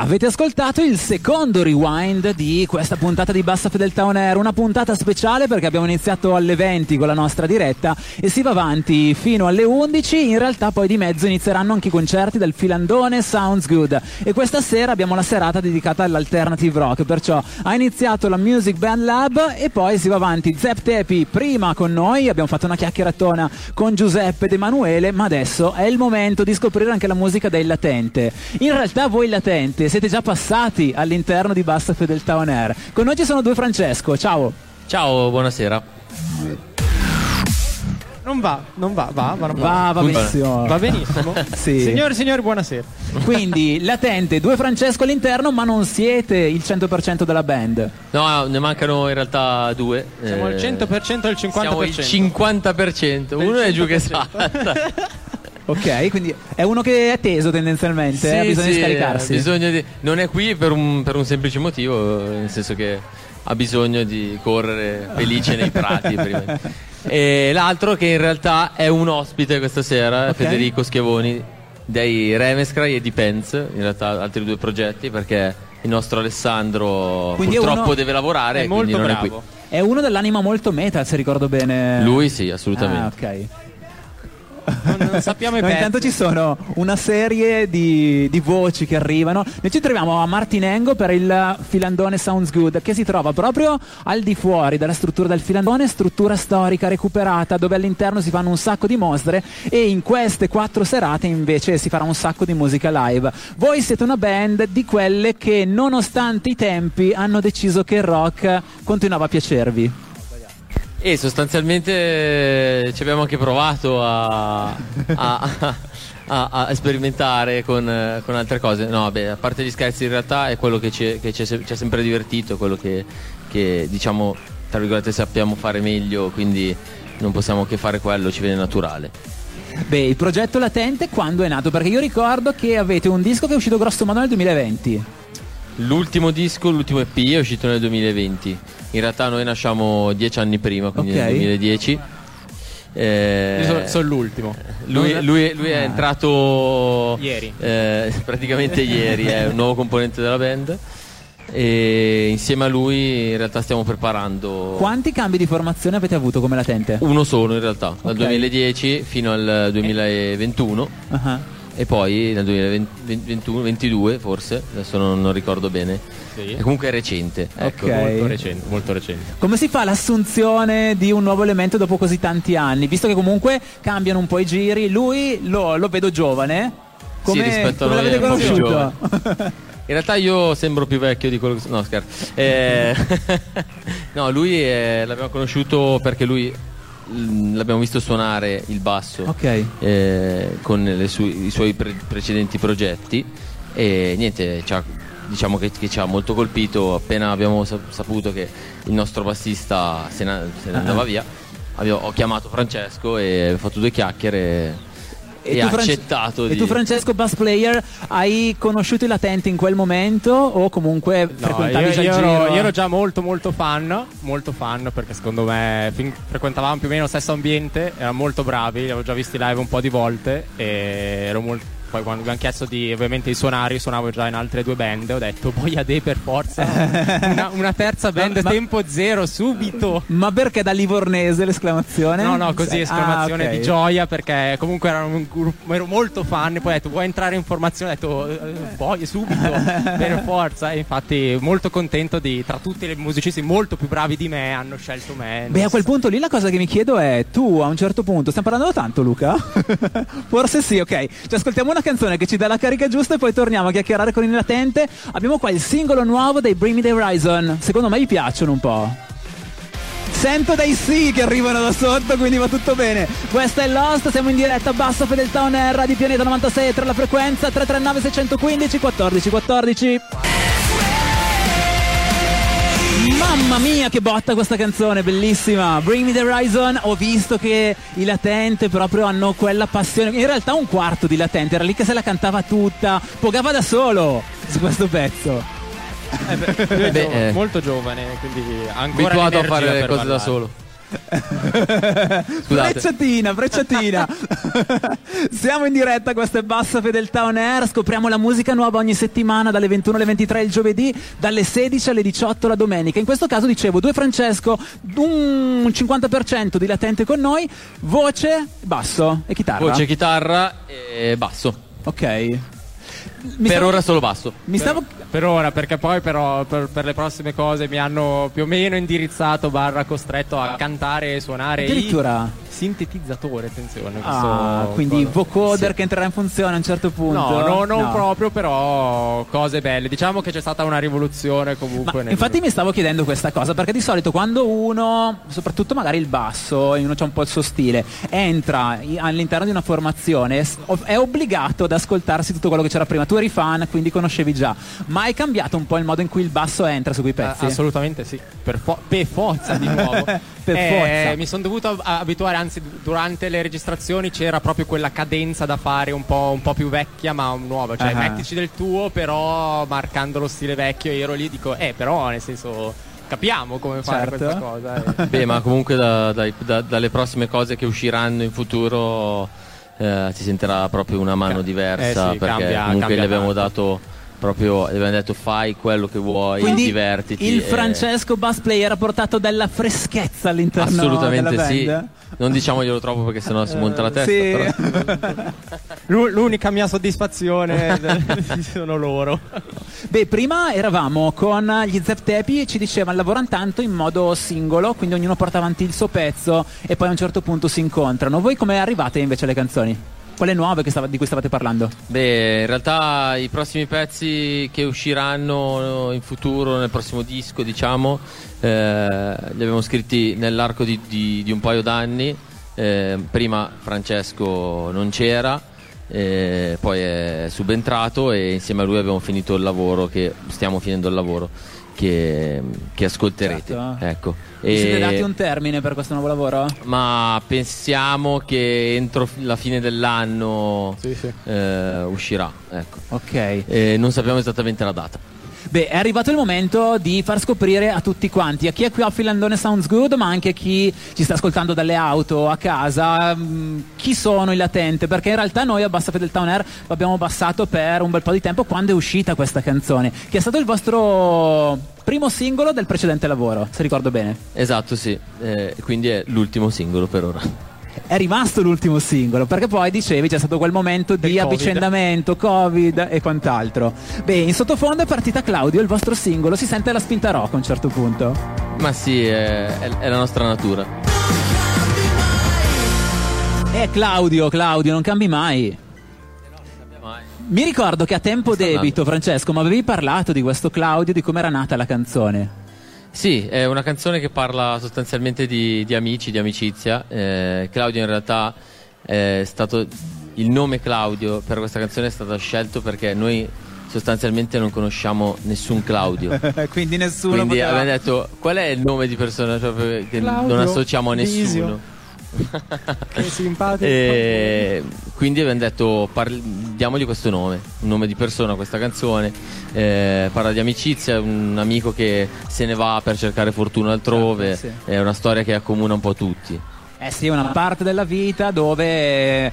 Avete ascoltato il secondo rewind di questa puntata di Bassa Fedeltà On Air, una puntata speciale perché abbiamo iniziato alle 20 con la nostra diretta e si va avanti fino alle 11, in realtà poi di mezzo inizieranno anche i concerti del Filandone Sounds Good. E questa sera abbiamo la serata dedicata all'alternative rock, perciò ha iniziato la Music Band Lab e poi si va avanti Zep Tepi prima con noi, abbiamo fatto una chiacchieratona con Giuseppe ed Emanuele, ma adesso è il momento di scoprire anche la musica del latente. In realtà voi latente siete già passati all'interno di Bassa Fedeltà On Air. Con noi ci sono due Francesco, ciao. Ciao, buonasera. Non va, non va, va, va, non va. Va, va benissimo. Va benissimo. Sì. Signore e signori, buonasera. Quindi latente, due Francesco all'interno, ma non siete il 100% della band. No, ne mancano in realtà due. Siamo al Eh, 100% e il 50%. Siamo il 50%. Uno è giù che 100%. salta. Ok, quindi è uno che è teso tendenzialmente, eh, ha bisogno di sì, scaricarsi. ha bisogno di- Non è qui per un, per un semplice motivo, nel senso che ha bisogno di correre felice nei prati prima. E l'altro che in realtà è un ospite questa sera, Ok. Federico Schiavoni dei Remescry e di Pence, in realtà altri due progetti perché il nostro Alessandro Quindi è purtroppo uno- deve lavorare È e quindi molto non è bravo. qui. È uno dell'anima molto metal, se ricordo bene. Lui sì, assolutamente. Ah, ok. Non, non sappiamo i No, pezzi. intanto ci sono una serie di, di voci che arrivano. Noi ci troviamo a Martinengo per il Filandone Sounds Good, che si trova proprio al di fuori della struttura del Filandone, struttura storica recuperata, dove all'interno si fanno un sacco di mostre e in queste quattro serate invece si farà un sacco di musica live. Voi siete una band di quelle che, nonostante i tempi, hanno deciso che il rock continuava a piacervi. E sostanzialmente eh, ci abbiamo anche provato a, a- a- a sperimentare con, eh, con altre cose. No, vabbè, a parte gli scherzi, in realtà è quello che ci, che ci ha sempre divertito, quello che, che, diciamo, tra virgolette, sappiamo fare meglio, quindi non possiamo che fare quello, ci viene naturale. Beh, il progetto latente quando è nato? Perché io ricordo che avete un disco che è uscito grosso modo nel 2020. L'ultimo disco, l'ultimo EP è uscito nel 2020. In realtà noi nasciamo dieci anni prima, quindi Ok. nel 2010. Eh, sono, sono l'ultimo. Lui, lui- lui è Ah. entrato Ieri. eh, praticamente ieri, è un nuovo componente della band. E insieme a lui in realtà stiamo preparando Quanti cambi di formazione avete avuto come latente? uno solo in realtà, dal Ok. 2010 fino al 2021 Ah, e poi nel 2022 forse, adesso non, non ricordo bene. Sì. E comunque è recente. Ecco. Ok. Molto recente, molto recente. Come si fa l'assunzione di un nuovo elemento dopo così tanti anni? Visto che comunque cambiano un po' i giri, lui lo, lo vedo giovane. Come, Sì, rispetto a come noi l'avete è un po' più conosciuto? In realtà io sembro più vecchio di quello che No, scherzo. Eh, no, lui è- l'abbiamo conosciuto perché lui l'abbiamo visto suonare il basso ok. eh, con su- i suoi pre- precedenti progetti e niente, ci ha- diciamo che, che ci ha molto colpito appena abbiamo sa- saputo che il nostro bassista se ne, se ne andava via. abbiamo- ho chiamato Francesco e abbiamo fatto due chiacchiere e, ha France- accettato E di... tu, Francesco, bass player, hai conosciuto i latenti in quel momento o comunque No, frequentavi io, già io ero, io ero già molto molto fan, molto fan perché secondo me fin- frequentavamo più o meno lo stesso ambiente, erano molto bravi, li avevo già visti live un po' di volte e ero molto... Poi quando mi hanno chiesto di ovviamente di suonare, io suonavo già in altre due band, ho detto Boia De per forza, una, una terza band Ma- ma- tempo zero subito. Ma perché da Livornese l'esclamazione? No, no, così Sai- esclamazione ah, ok. di gioia perché comunque erano un gruppo, ero molto fan. Poi ho detto vuoi entrare in formazione? Ho detto "Eh, voglio subito per forza. E infatti, molto contento di tra tutti i musicisti molto più bravi di me hanno scelto me. Beh, a quel punto lì la cosa che mi chiedo è: tu a un certo punto, stiamo parlando tanto, Luca? Forse sì, ok. Ci ascoltiamo una canzone che ci dà la carica giusta e poi torniamo a chiacchierare con il latente. Abbiamo qua il singolo nuovo dei Bring Me the Horizon. Secondo me gli piacciono un po'. Sento dei sì che arrivano da sotto, quindi va tutto bene. Questa è Lost, siamo in diretta a bassa fedeltà on air di Pianeta 96 tra la frequenza 339 615 14 14. Mamma mia che botta questa canzone, bellissima. Bring Me The Horizon, ho visto che i latente proprio hanno quella passione. In realtà un quarto di latente, era lì che se la cantava tutta, pogava da solo su questo pezzo. Io Beh, sono eh. molto giovane, quindi ancora abituato a fare le cose da ballare. Solo. Brecciatina, brecciatina. Siamo in diretta, questa è Bassa Fedeltà On Air. Scopriamo la musica nuova ogni settimana dalle 21 alle 23 il giovedì, dalle 16 alle 18 la domenica. In questo caso dicevo, due Francesco, un 50% di latente con noi, voce, basso e chitarra. Voce, chitarra e basso. Ok. Mi per stavo... ora solo basso. Mi stavo... per, per, ora, perché poi però per, per, le prossime cose mi hanno più o meno indirizzato barra costretto a cantare e suonare. Addirittura sintetizzatore, attenzione. Ah, quindi cosa. vocoder sì. che entrerà in funzione a un certo punto. No, no non no. proprio, però cose belle. Diciamo che c'è stata una rivoluzione comunque. Nel... Infatti mi stavo chiedendo questa cosa, perché di solito quando uno, soprattutto magari il basso, uno c'ha un po' il suo stile, entra all'interno di una formazione, è obbligato ad ascoltarsi tutto quello che c'era prima. Tu eri fan, quindi conoscevi già. Ma hai cambiato un po' il modo in cui il basso entra su quei pezzi? Uh, assolutamente sì. Per, fo- per forza di nuovo. per eh, forza. Mi sono dovuto abituare anche anzi durante le registrazioni c'era proprio quella cadenza da fare un po', un po più vecchia ma nuova, cioè uh-huh. mettici del tuo però marcando lo stile vecchio io ero lì dico eh però nel senso capiamo come certo. fare questa cosa. Eh. Beh ma comunque da, da, da, dalle prossime cose che usciranno in futuro eh, si sentirà proprio una mano diversa eh sì, perché cambia, comunque cambia le abbiamo dato proprio abbiamo detto fai quello che vuoi, Quindi divertiti. Il. Francesco Bass Player ha portato della freschezza all'interno Assolutamente della sì. Non diciamoglielo troppo perché sennò si monta la testa. Sì. L'unica mia soddisfazione sono loro. Beh, prima eravamo con gli Zep Tepi e ci dicevano lavorano tanto in modo singolo, quindi ognuno porta avanti il suo pezzo e poi a un certo punto si incontrano. Voi come arrivate invece alle canzoni? Quelle nuove stava, di cui stavate parlando? Beh, in realtà i prossimi pezzi che usciranno in futuro, nel prossimo disco, diciamo, eh, li abbiamo scritti nell'arco di, di, di un paio d'anni. Eh, prima Francesco non c'era, eh, poi è subentrato e insieme a lui abbiamo finito il lavoro, che stiamo finendo il lavoro che, che ascolterete. Certo. Ecco. Vi e... siete dati un termine per questo nuovo lavoro? Ma pensiamo che entro la fine dell'anno sì, sì. Eh, uscirà. Ecco. Ok. E non sappiamo esattamente la data. Beh, è arrivato il momento di far scoprire a tutti quanti, a chi è qui a Filandone Sounds Good, ma anche a chi ci sta ascoltando dalle auto, a casa, mm, chi sono i latente, perché in realtà noi a Bassa Fedeltà On Air l'abbiamo bassato per un bel po' di tempo quando è uscita questa canzone, che è stato il vostro primo singolo del precedente lavoro, se ricordo bene. Esatto, sì, eh, quindi è l'ultimo singolo per ora è rimasto l'ultimo singolo perché poi dicevi c'è stato quel momento di COVID. avvicendamento covid e quant'altro. Beh in sottofondo è partita Claudio il vostro singolo si sente la spinta rock a un certo punto. Ma sì è, è, è la nostra natura. È Claudio Claudio non cambi mai. Mi ricordo che a tempo debito, Francesco, ma avevi parlato di questo Claudio, di come era nata la canzone. Sì, è una canzone che parla sostanzialmente di, di amici, di amicizia. Eh, Claudio in realtà è stato il nome Claudio per questa canzone è stato scelto perché noi sostanzialmente non conosciamo nessun Claudio. Quindi nessuno. Quindi poteva... abbiamo detto qual è il nome di persona cioè, che Claudio non associamo a nessuno. Visio. Che simpatico. E quindi abbiamo detto parli, diamogli questo nome, un nome di persona questa canzone. Eh, parla di amicizia, un amico che se ne va per cercare fortuna altrove, certo, sì. è una storia che accomuna un po' tutti. Eh sì, una parte della vita dove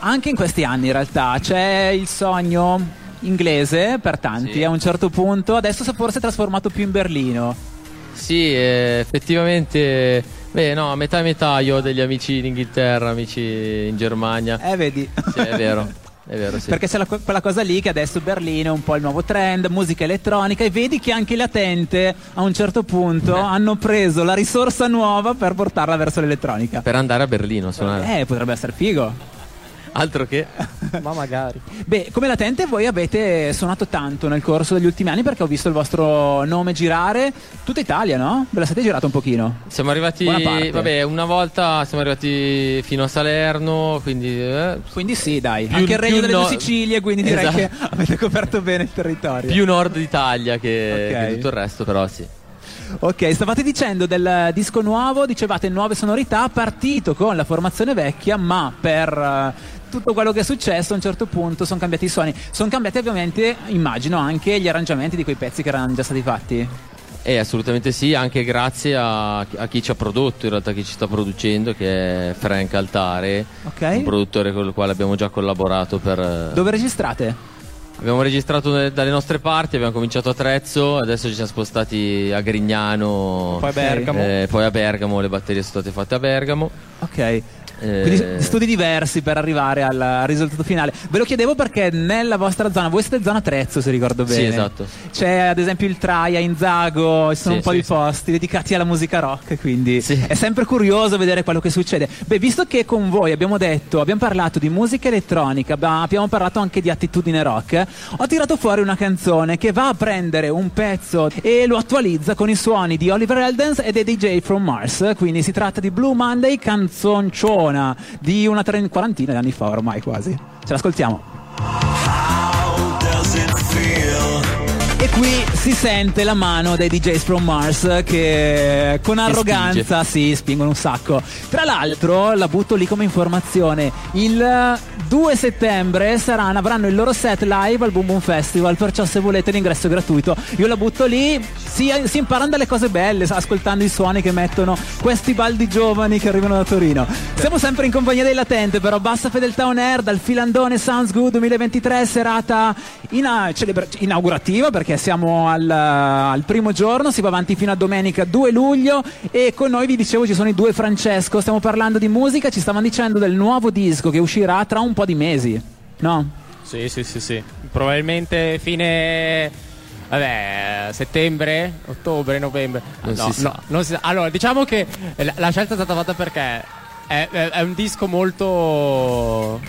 anche in questi anni in realtà c'è il sogno inglese per tanti sì. a un certo punto, adesso forse è trasformato più in Berlino. Sì, eh, effettivamente Beh, no, a metà e metà io ho degli amici in Inghilterra, amici in Germania. Eh, vedi. Sì, è vero. È vero, sì. Perché c'è la, quella cosa lì che adesso Berlino è un po' il nuovo trend, musica elettronica e vedi che anche i latente a un certo punto eh. hanno preso la risorsa nuova per portarla verso l'elettronica. Per andare a Berlino suonare. Eh, potrebbe essere figo. Altro che. Ma magari. Beh, come latente voi avete suonato tanto nel corso degli ultimi anni perché ho visto il vostro nome girare tutta Italia, no? Ve la siete girata un pochino? Siamo arrivati, vabbè, una volta siamo arrivati fino a Salerno, quindi... Eh, quindi sì, dai. Più, Anche il Regno delle no... due Sicilie, quindi direi esatto. che avete coperto bene il territorio. Più nord d'Italia che, okay. che tutto il resto, però sì. Ok, stavate dicendo del disco nuovo, dicevate nuove sonorità, partito con la formazione vecchia, ma per tutto quello che è successo a un certo punto sono cambiati i suoni. Sono cambiati ovviamente, immagino, anche gli arrangiamenti di quei pezzi che erano già stati fatti. Eh, assolutamente sì, anche grazie a, a chi ci ha prodotto, in realtà chi ci sta producendo, che è Frank Altare, Ok. un produttore con il quale abbiamo già collaborato per... Dove registrate? Abbiamo registrato ne- dalle nostre parti, abbiamo cominciato a Trezzo, adesso ci siamo spostati a Grignano, Poi a Bergamo. eh, poi a Bergamo, le batterie sono state fatte a Bergamo. Ok. Eh, Quindi studi diversi per arrivare al, risultato finale. Ve lo chiedevo perché nella vostra zona, voi siete zona Trezzo se ricordo bene. Sì, esatto. C'è ad esempio il Traia in Zago, ci sono Sì, un po' sì, di sì. posti dedicati alla musica rock, quindi Sì. è sempre curioso vedere quello che succede. Beh, visto che con voi abbiamo detto, abbiamo parlato di musica elettronica, abbiamo abbiamo parlato anche di attitudine rock, ho tirato fuori una canzone che va a prendere un pezzo e lo attualizza con i suoni di Oliver Eldens e dei DJ from Mars, quindi si tratta di Blue Monday, canzonciona di una quarantina di anni fa ormai quasi. Ce l'ascoltiamo. Qui si sente la mano dei DJs from Mars che con arroganza si spingono un sacco. Tra l'altro, la butto lì come informazione, il 2 settembre saranno, avranno il loro set live al Boom Boom Festival, perciò se volete l'ingresso è gratuito. Io la butto lì, si, si imparano delle cose belle ascoltando i suoni che mettono questi baldi giovani che arrivano da Torino. Siamo sempre in compagnia dei Latente, però Bassa Fedeltà On Air dal Filandone Sounds Good 2023, serata ina- celebra- inaugurativa perché siamo al, al primo giorno, si va avanti fino a domenica 2 luglio e con noi vi dicevo ci sono i due Francesco, stiamo parlando di musica, ci stavano dicendo del nuovo disco che uscirà tra un po' di mesi, no? Sì, sì, sì, sì. Probabilmente fine. Vabbè, settembre, ottobre, novembre. Non no, si sa. no, non si sa. Allora, diciamo che la, la scelta è stata fatta perché è, è- è un disco molto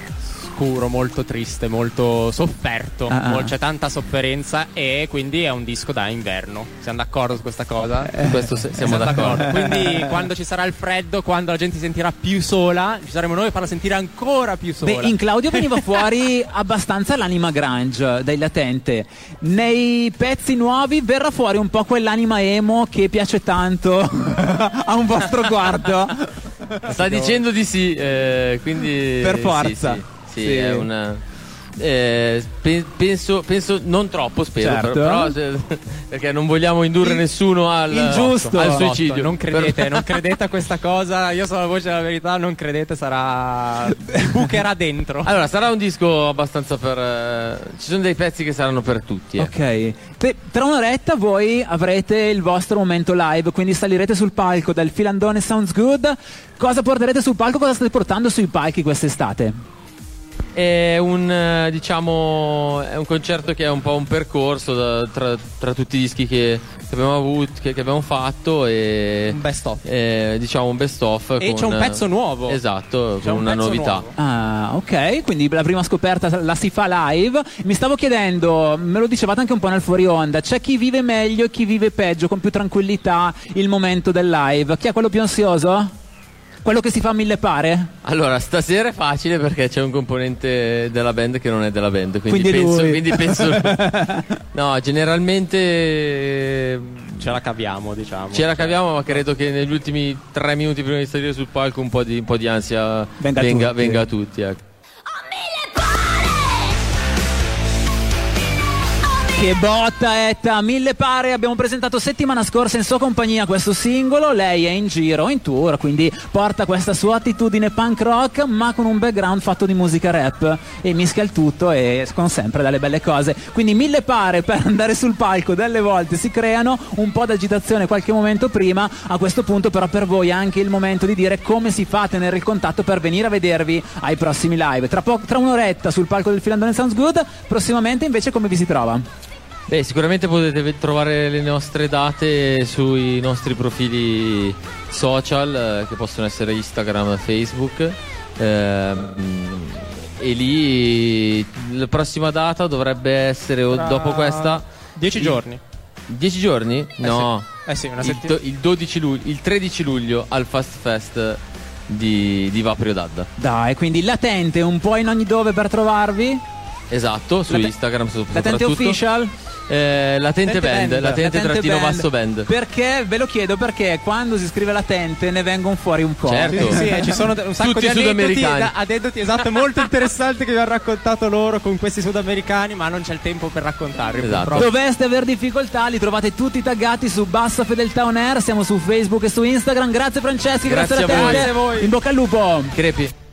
scuro, molto triste, molto sofferto. Ah, ah. C'è tanta sofferenza e quindi è un disco da inverno. Siamo d'accordo su questa cosa? Su questo se- siamo d'accordo. Quindi quando ci sarà il freddo, quando la gente si sentirà più sola, ci saremo noi a farla sentire ancora più sola. Beh, in Claudio veniva fuori abbastanza l'anima grunge dei Latente. Nei pezzi nuovi verrà fuori un po' quell'anima emo che piace tanto a un vostro guardo. Sta dicendo di sì, eh, quindi... Per forza. Sì, sì, Sì. è una... eh, pe- penso, penso, non troppo spero, Certo. però, se- perché non vogliamo indurre Il- nessuno al, il giusto. al suicidio. Non credete, non credete a questa cosa. Io sono la voce della verità, non credete, sarà. Bucherà dentro. Allora, sarà un disco abbastanza per... eh, ci sono dei pezzi che saranno per tutti. eh. Ok. Beh, tra un'oretta voi avrete il vostro momento live, quindi salirete sul palco del Filandone Sounds Good. Cosa porterete sul palco? Cosa state portando sui palchi quest'estate? È un, eh, diciamo, è un concerto che è un po' un percorso da- tra, tra tutti i dischi che, che abbiamo avuto, che, che abbiamo fatto e Un best of. eh, diciamo un best of. E con- c'è un pezzo nuovo. Esatto, C'è con un una novità. nuovo. Ah, ok, quindi la prima scoperta la si fa live. Mi stavo chiedendo, me lo dicevate anche un po' nel fuori onda, c'è chi vive meglio e chi vive peggio, con più tranquillità il momento del live. Chi è quello più ansioso? Quello che si fa a mille pare? Allora, stasera è facile perché c'è un componente della band che non è della band, quindi, Quindi penso, lui. quindi penso- No, generalmente Ce la caviamo, diciamo. ce la caviamo, ma credo che negli ultimi tre minuti prima di salire sul palco un po' di, un po' di ansia Venga a venga, tutti. venga a tutti. ecco. Che botta Etta, mille pare, abbiamo presentato settimana scorsa in sua compagnia questo singolo, lei è in giro, in tour, quindi porta questa sua attitudine punk rock ma con un background fatto di musica rap e mischia il tutto e escono sempre dalle belle cose. Quindi mille pare per andare sul palco, delle volte si creano un po' d'agitazione qualche momento prima, a questo punto però per voi è anche il momento di dire come si fa a tenere il contatto per venire a vedervi ai prossimi live. Tra, po- tra un'oretta sul palco del Filandone Sounds Good, prossimamente invece come vi si trova? Beh, sicuramente potete trovare le nostre date sui nostri profili social, eh, che possono essere Instagram, Facebook. ehm, e lì la prossima data dovrebbe essere o Tra dopo questa. Dieci il- giorni. 10 giorni? no. Eh sì, una il, settimana. do- il 12 luglio, il 13 luglio al Fast Fest di, di Vaprio d'Adda. Dai, quindi latente un po' in ogni dove per trovarvi? Esatto, su La te- Instagram so- Latente official? Eh, latente band, latente Latente trattino band. basso band. Perché ve lo chiedo perché quando si scrive latente ne vengono fuori un po'. Certo. Sì, sì, ci sono un sacco Tutti di aneddoti, da- aneddoti esatto, molto interessanti che vi hanno raccontato loro con questi sudamericani, ma non c'è il tempo per raccontarli. Esatto. purtroppo. Doveste aver difficoltà, li trovate tutti taggati su Bassa Fedeltà On Air, siamo su Facebook e su Instagram. Grazie Franceschi, grazie, Grazie a te. Grazie a voi. In bocca al lupo. Crepi.